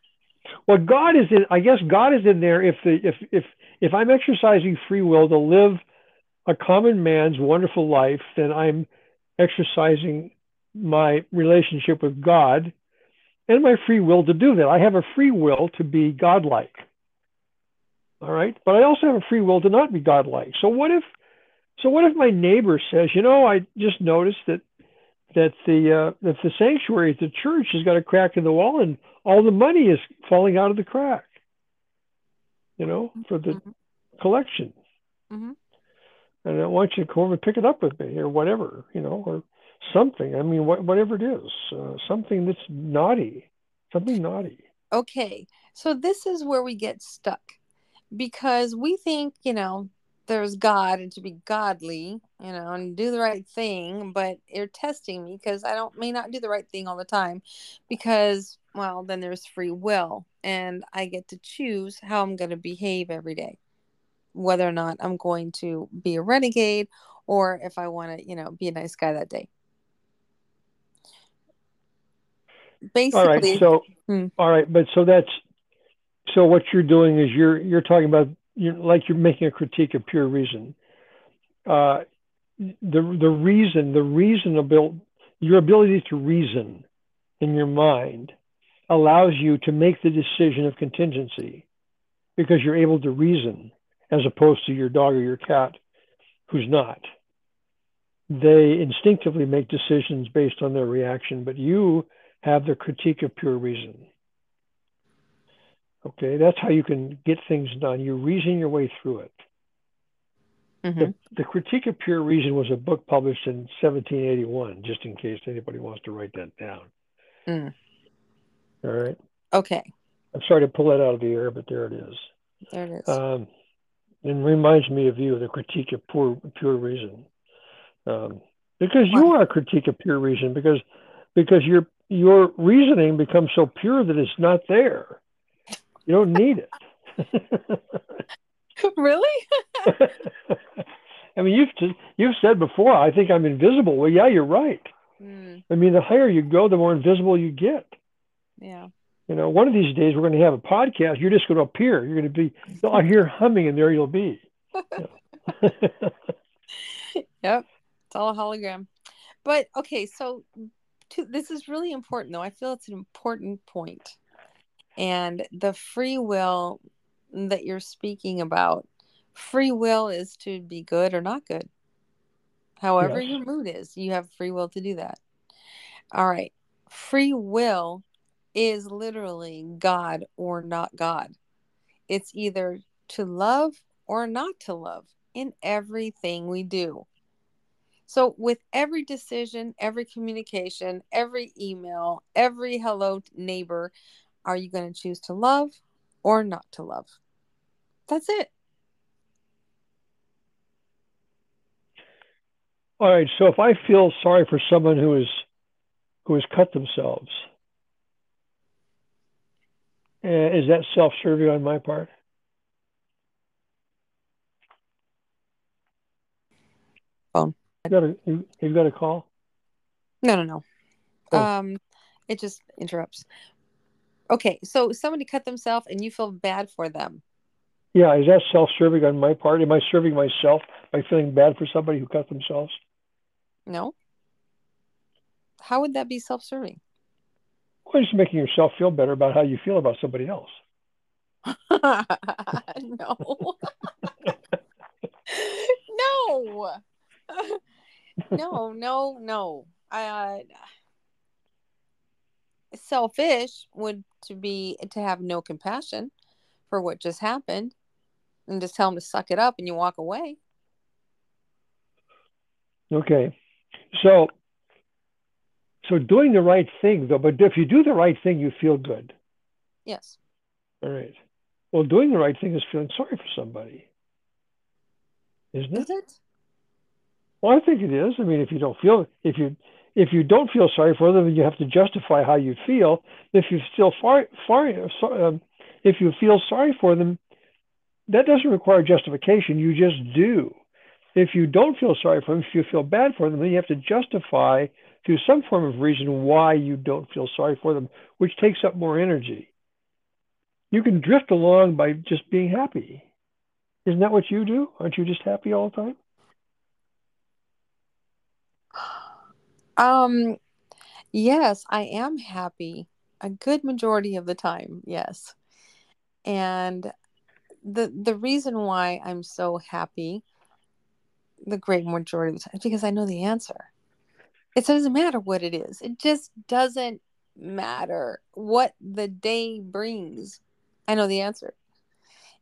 Well, God is in. I guess God is in there if the if if if I'm exercising free will to live a common man's wonderful life, then I'm exercising my relationship with God and my free will to do that. I have a free will to be godlike. All right, but I also have a free will to not be godlike. So what if so what if my neighbor says, you know, I just noticed that that the uh, that the sanctuary at the church has got a crack in the wall and all the money is falling out of the crack. You know, for the Mhm. collection. Mhm. And I want you to come over and pick it up with me or whatever, you know, or something. I mean, wh- whatever it is, uh, something that's naughty, something naughty. Okay. So this is where we get stuck because we think, you know, there's God and to be godly, you know, and do the right thing, but you're testing me because I don't may not do the right thing all the time because well, then there's free will and I get to choose how I'm going to behave every day. Whether or not I'm going to be a renegade or if I want to, you know, be a nice guy that day. Basically, all right. So, hmm. all right, but so that's so what you're doing is you're you're talking about you like you're making a critique of pure reason. Uh, the the reason the reasonable your ability to reason in your mind allows you to make the decision of contingency because you're able to reason as opposed to your dog or your cat who's not. They instinctively make decisions based on their reaction, but you have the critique of pure reason. Okay, that's how you can get things done. You reason your way through it. Mm-hmm. The, the, Critique of Pure Reason was a book published in 1781, just in case anybody wants to write that down. Mm. All right. Okay. I'm sorry to pull that out of the air, but there it is. There it is. Um, it reminds me of you, the critique of pure, pure reason, um, because you are a critique of pure reason, because because your your reasoning becomes so pure that it's not there. You don't need it. really? I mean, you've you've said before. I think I'm invisible. Well, yeah, you're right. Mm. I mean, the higher you go, the more invisible you get. Yeah. You know, one of these days we're going to have a podcast. You're just going to appear. You're going to be. I'll hear humming, and there you'll be. yep, it's all a hologram. But okay, so to, this is really important, though. I feel it's an important point, and the free will that you're speaking about. Free will is to be good or not good. However, your mood is, you have free will to do that. All right. Free will is literally God or not God. It's either to love or not to love in everything we do. So, with every decision, every communication, every email, every hello neighbor, are you going to choose to love or not to love? That's it. All right. So, if I feel sorry for someone who is who has cut themselves, uh, is that self-serving on my part? Phone. You got a you, you got a call? No, no, no. Oh. Um, it just interrupts. Okay, so somebody cut themselves and you feel bad for them. Yeah, is that self-serving on my part? Am I serving myself by feeling bad for somebody who cut themselves? No. How would that be self-serving? Well, just making yourself feel better about how you feel about somebody else. no. no. no, no, no. Uh, selfish would to be to have no compassion for what just happened and just tell them to suck it up and you walk away. Okay. So so doing the right thing, though, but if you do the right thing, you feel good. Yes. All right. Well, doing the right thing is feeling sorry for somebody, isn't it? Is it? Well, I think it is. I mean, if you don't feel if you if you don't feel sorry for them, you have to justify how you feel. If you feel far far um, if you feel sorry for them, that doesn't require justification. You just do. If you don't feel sorry for them, if you feel bad for them, then you have to justify through some form of reason why you don't feel sorry for them, which takes up more energy. You can drift along by just being happy. Isn't that what you do? Aren't you just happy all the time? Um yes, I am happy a good majority of the time. Yes. And the the reason why I'm so happy the great majority of the time because I know the answer. It doesn't matter what it is. It just doesn't matter what the day brings. I know the answer.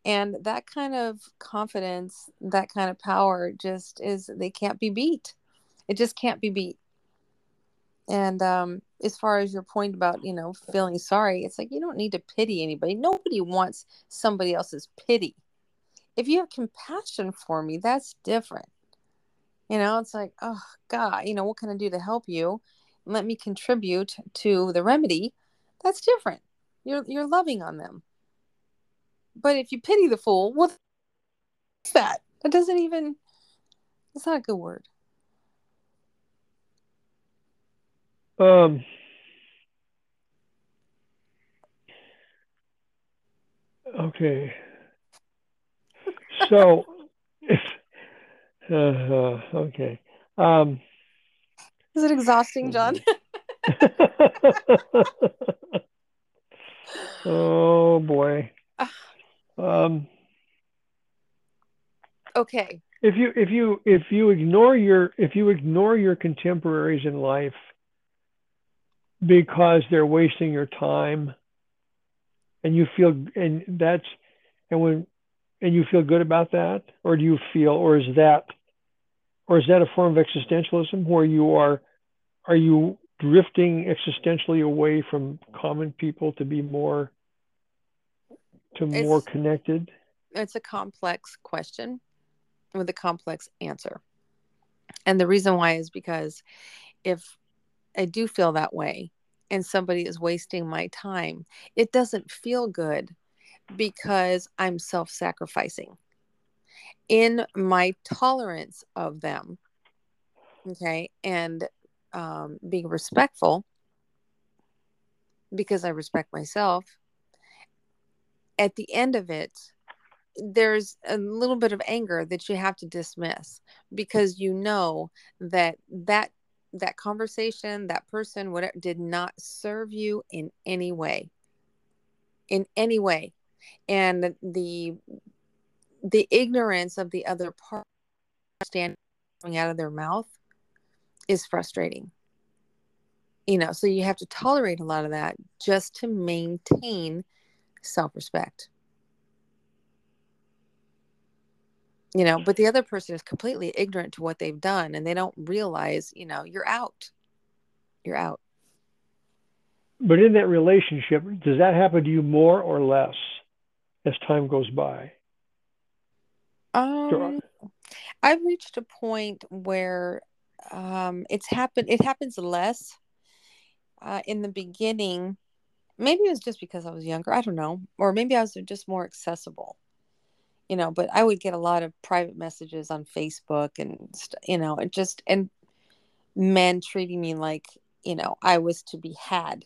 And that kind of confidence, that kind of power just is, they can't be beat. It just can't be beat. And um, as far as your point about, you know, feeling sorry, it's like you don't need to pity anybody. Nobody wants somebody else's pity. if you have compassion for me, that's different. You know, it's like, oh God, you know, what can I do to help you? Let me contribute to the remedy. That's different. You're you're loving on them. But if you pity the fool, what's that? That doesn't even it's not a good word. Um okay. So uh, okay. Um is it exhausting, John? oh boy. Um, okay. If you if you if you ignore your if you ignore your contemporaries in life because they're wasting your time and you feel and that's and when and you feel good about that? Or do you feel or is that or is that a form of existentialism where you are are you drifting existentially away from common people to be more to it's, more connected? It's a complex question with a complex answer. And the reason why is because if i do feel that way and somebody is wasting my time it doesn't feel good because i'm self-sacrificing in my tolerance of them okay and um, being respectful because I respect myself. At the end of it, there's a little bit of anger that you have to dismiss because you know that that that conversation that person whatever did not serve you in any way in any way and the the ignorance of the other part standing out of their mouth is frustrating. You know, so you have to tolerate a lot of that just to maintain self respect. You know, but the other person is completely ignorant to what they've done and they don't realize, you know, you're out. You're out. But in that relationship, does that happen to you more or less as time goes by? Um, I've reached a point where um, it's happened. It happens less uh, in the beginning. Maybe it was just because I was younger. I don't know, or maybe I was just more accessible. You know, but I would get a lot of private messages on Facebook, and you know, it just and men treating me like you know I was to be had.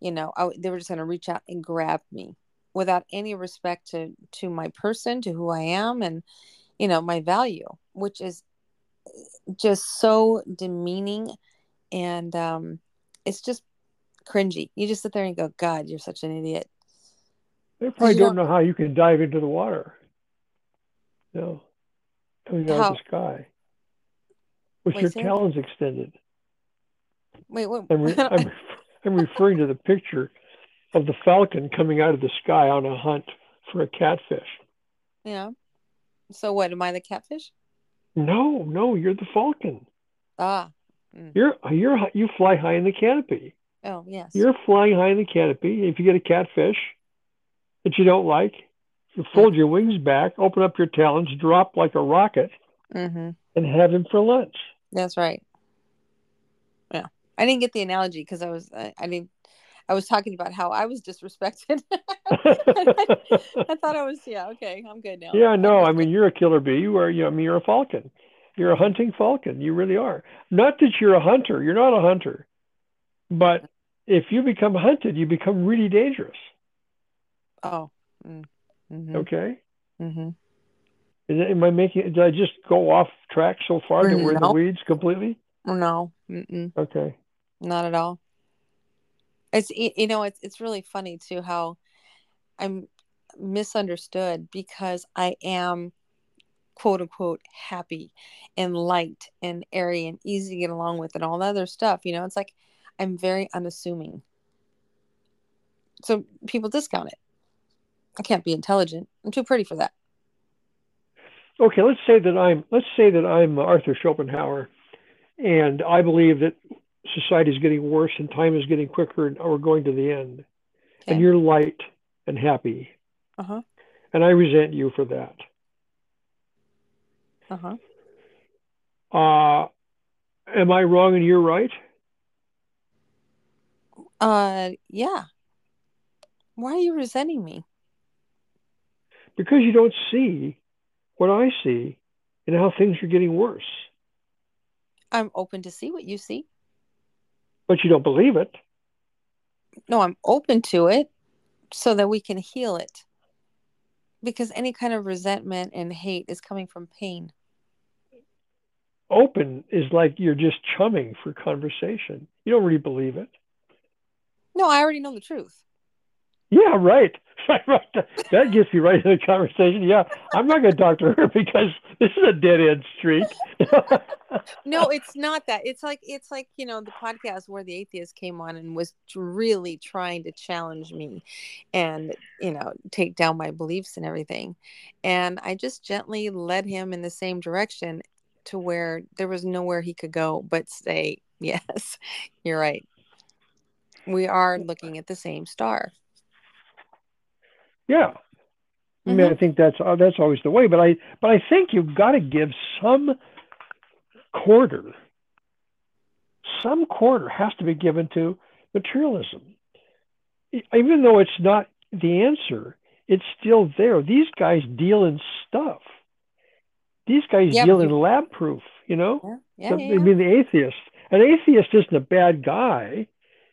You know, I, they were just going to reach out and grab me without any respect to to my person, to who I am, and you know my value, which is just so demeaning and um, it's just cringy. You just sit there and go, God, you're such an idiot. They probably don't, don't, know how you can dive into the water. No. Coming out how? of the sky. With Wait, your talons extended. Wait, what? I'm, re- I'm, I'm referring to the picture of the falcon coming out of the sky on a hunt for a catfish. Yeah. So what? Am I the catfish? No, no, you're the falcon. Ah. Mm. You're you're you fly high in the canopy. Oh yes. You're flying high in the canopy. If you get a catfish that you don't like, fold your wings back, open up your talons, drop like a rocket, mm-hmm. and have him for lunch. That's right. Yeah, I didn't get the analogy because I was I, I didn't I was talking about how I was disrespected. I, thought I was yeah okay I'm good now. Yeah no I mean you're a killer bee you are you I mean you're a falcon you're a hunting falcon you really are not that you're a hunter you're not a hunter but if you become hunted you become really dangerous. Oh. Mm, mm-hmm. Okay. Mm-hmm. Is am I making? Did I just go off track so far that we're in the weeds completely? No. Mm-mm. Okay. Not at all. It's you know it's it's really funny too how I'm misunderstood because I am quote unquote happy and light and airy and easy to get along with and all that other stuff. You know, it's like I'm very unassuming. So people discount it. I can't be intelligent. I'm too pretty for that. Okay, let's say that I'm let's say that I'm Arthur Schopenhauer and I believe that society is getting worse and time is getting quicker and we're going to the end. Okay. And you're light and happy. Uh-huh. And I resent you for that. Uh-huh. Uh, am I wrong and you're right? Uh, yeah. Why are you resenting me? Because you don't see what I see and how things are getting worse. I'm open to see what you see. But you don't believe it. No, I'm open to it so that we can heal it. Because any kind of resentment and hate is coming from pain. Open is like you're just chumming for conversation. You don't really believe it. No, I already know the truth. Yeah, right. that gets you right in the conversation. Yeah, I'm not going to talk to her because this is a dead end street. no, it's not that. It's like it's like you know the podcast where the atheist came on and was really trying to challenge me, and you know take down my beliefs and everything, and I just gently led him in the same direction to where there was nowhere he could go but say yes, you're right. We are looking at the same star. Yeah. I mean, mm-hmm. I think that's uh, that's always the way, but I but I think you've got to give some quarter, some quarter has to be given to materialism, even though it's not the answer. It's still there. These guys deal in stuff. These guys yeah, deal in lab proof. You know, yeah, yeah, yeah. I mean, the atheist. An atheist isn't a bad guy.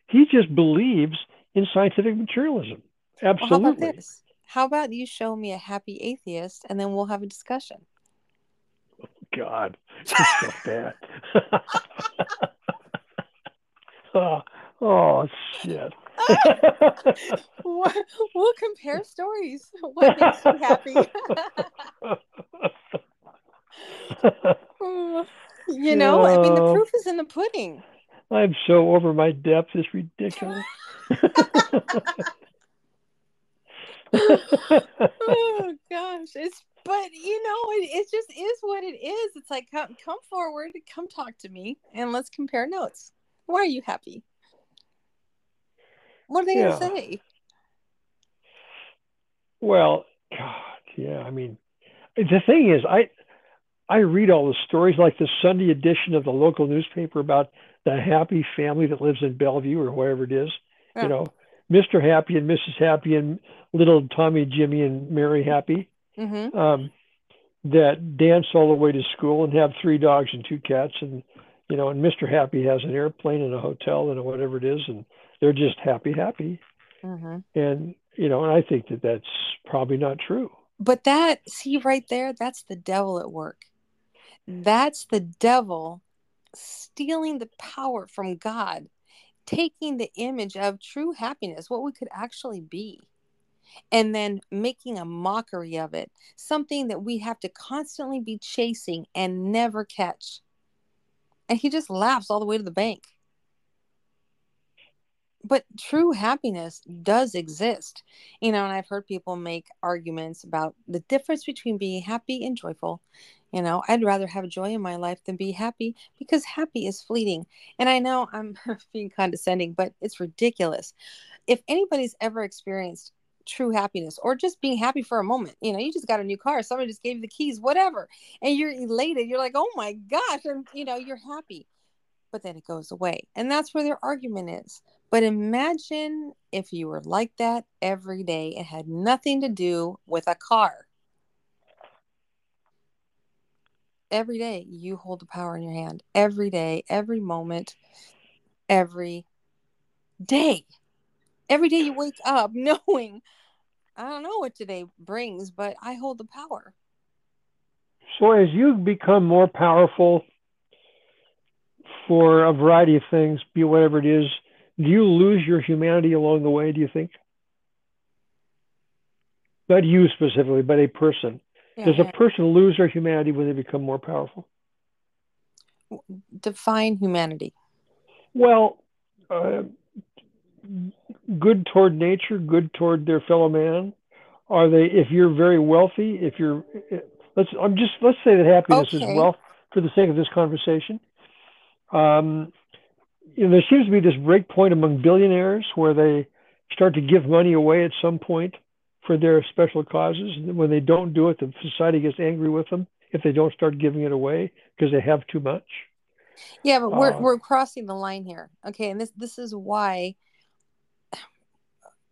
He just believes in scientific materialism. Absolutely. Well, how about this? How about you show me a happy atheist and then we'll have a discussion? Oh, God, so bad. oh, oh, shit. we'll compare stories. What makes you happy? you know, I mean, the oh. proof is in the pudding. I'm so over my depth. It's ridiculous oh gosh, it's but you know it, it just is what it is. It's like come come forward, come talk to me, and let's compare notes. Why are you happy? What are they yeah. gonna say? Well, God, yeah. I mean, the thing is, I I read all the stories, like the Sunday edition of the local newspaper about the happy family that lives in Bellevue or wherever it is. Yeah. You know, Mr. Happy and Mrs. Happy and little Tommy, Jimmy, and Mary Happy mm-hmm. um, that dance all the way to school and have three dogs and two cats. And, you know, and Mr. Happy has an airplane and a hotel and whatever it is. And they're just happy, happy. Mm-hmm. And, you know, and I think that that's probably not true. But that, see right there, that's the devil at work. That's the devil stealing the power from God taking the image of true happiness, what we could actually be, and then making a mockery of it, something that we have to constantly be chasing and never catch. And he just laughs all the way to the bank. But true happiness does exist. You know, and I've heard people make arguments about the difference between being happy and joyful you know, I'd rather have joy in my life than be happy because happy is fleeting. And I know I'm being condescending, but it's ridiculous. If anybody's ever experienced true happiness or just being happy for a moment, you know, you just got a new car, somebody just gave you the keys, whatever, and you're elated, you're like, oh my gosh, and you know, you're happy. But then it goes away. And that's where their argument is. But imagine if you were like that every day and had nothing to do with a car every day you hold the power in your hand every day every moment every day. Every day you wake up knowing i don't know what today brings but i hold the power. So as you become more powerful for a variety of things be whatever it is do you lose your humanity along the way do you think? Not you specifically but a person yeah, Does a person lose their humanity when they become more powerful? Define humanity. Well, uh, good toward nature, good toward their fellow man. Are they? If you're very wealthy, if you're, let's. I'm just. Let's say that happiness okay. is wealth for the sake of this conversation. Um, you know, there seems to be this break point among billionaires where they start to give money away at some point for their special causes. And when they don't do it, the society gets angry with them. if they don't start giving it away because they have too much. Yeah, but we're Uh, we're crossing the line here. Okay, and this this is why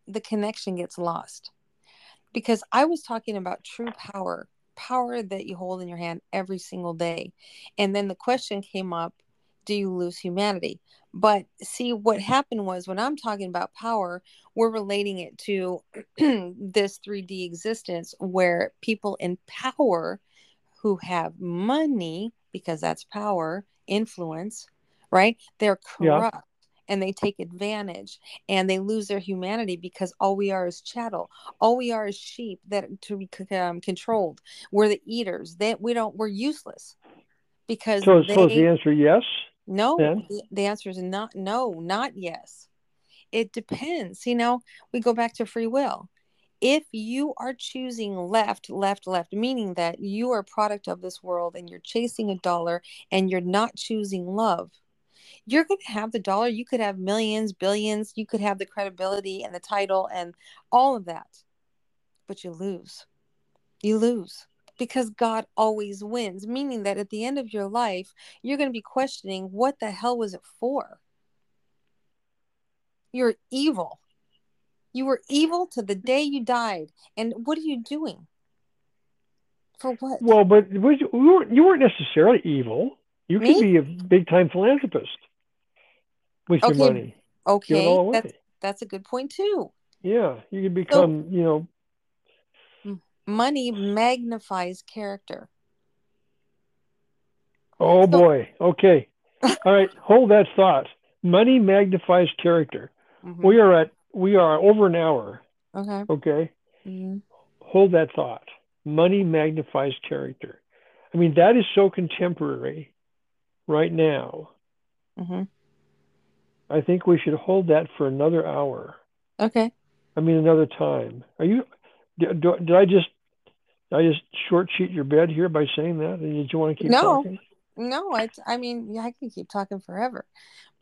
the connection gets lost. Because I was talking about true power, power that you hold in your hand every single day. And then the question came up, do you lose humanity? But see what happened was when I'm talking about power, we're relating it to this 3D existence where people in power who have money because that's power, influence, right? They're Yeah. corrupt and they take advantage and they lose their humanity because all we are is chattel. All we are is sheep that to be um, controlled. We're the eaters. That we don't. We're useless because So, they so is the answer yes? no. then? The, the answer is not no, not yes. It depends. You know, we go back to free will. If you are choosing left, left, left, meaning that you are a product of this world and you're chasing a dollar and you're not choosing love, you're going to have the dollar. You could have millions, billions. You could have the credibility and the title and all of that. But you lose. You lose because God always wins, meaning that at the end of your life, you're going to be questioning what the hell was it for? You're evil. You were evil to the day you died. And what are you doing? For what? Well, but you weren't, you weren't necessarily evil. You could be a big time philanthropist with Okay, your money. Okay, that's that's a good point too. Yeah, you could become, you know, Money magnifies character. oh So- boy. Okay. All right. Hold that thought. Money magnifies character. Mhm. We are at, we are over an hour. Okay. Okay. Mhm. Hold that thought. Money magnifies character. I mean, that is so contemporary right now. Mhm. I think we should hold that for another hour. Okay. I mean, another time. Are you? Did, did I just? I just short sheet your bed here by saying that? And did you want to keep No. talking? No, it's. I mean, yeah, I can keep talking forever,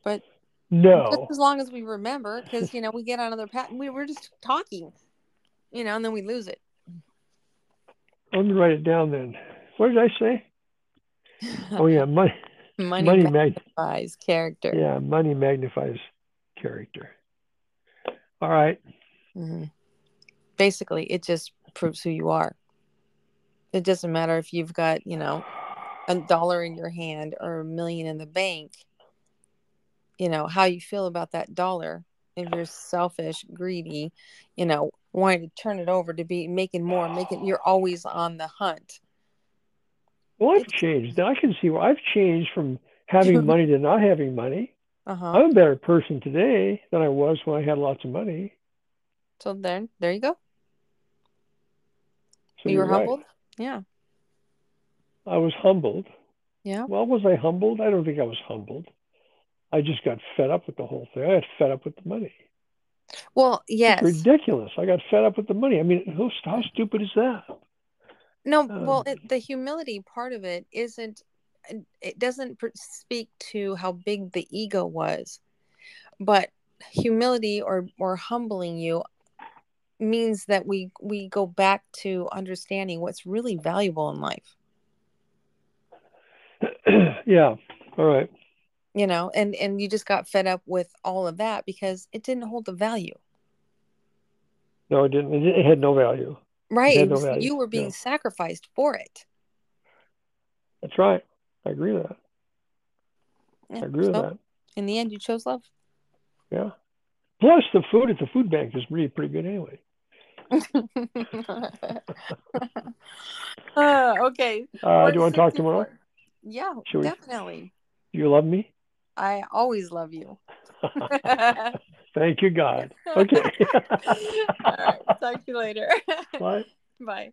but just No. as long as we remember, because you know we get on other path. We were just talking, you know, and then we lose it. Let me write it down then. What did I say? Oh yeah, money. Money, Money mag. magnifies character. Yeah, money magnifies character. All right. mm-hmm. Basically, it just proves who you are. It doesn't matter if you've got, you know, a dollar in your hand or a million in the bank. You know, how you feel about that dollar. If you're selfish, greedy, you know, wanting to turn it over to be making more, making you're always on the hunt. Well, I've changed. I can see where I've changed from having money to not having money. Uh-huh. I'm a better person today than I was when I had lots of money. So then there you go. So you were right. Yeah. I was humbled. Yeah. Well, was I humbled? I don't think I was humbled. I just got fed up with the whole thing. I got fed up with the money. Well, It's yes. ridiculous. I got fed up with the money. I mean, how, how stupid is that? No, Um, well, it, the humility part of it isn't, it doesn't speak to how big the ego was, but humility or or humbling you means that we we go back to understanding what's really valuable in life, yeah. All right. you know, and and you just got fed up with all of that because it didn't hold the value, No, it didn't. It, had no value. right? no value, you were being no. sacrificed for it. That's right. I agree with that. Yeah, I agree with that. in the end, you chose love. Yeah. Plus, the food at the food bank is really pretty good anyway. uh, okay. Uh, do you want to talk tomorrow? Yeah, Should definitely. Do you love me? I always love you. Thank you, God. Okay. All right. Talk to you later. Bye. Bye.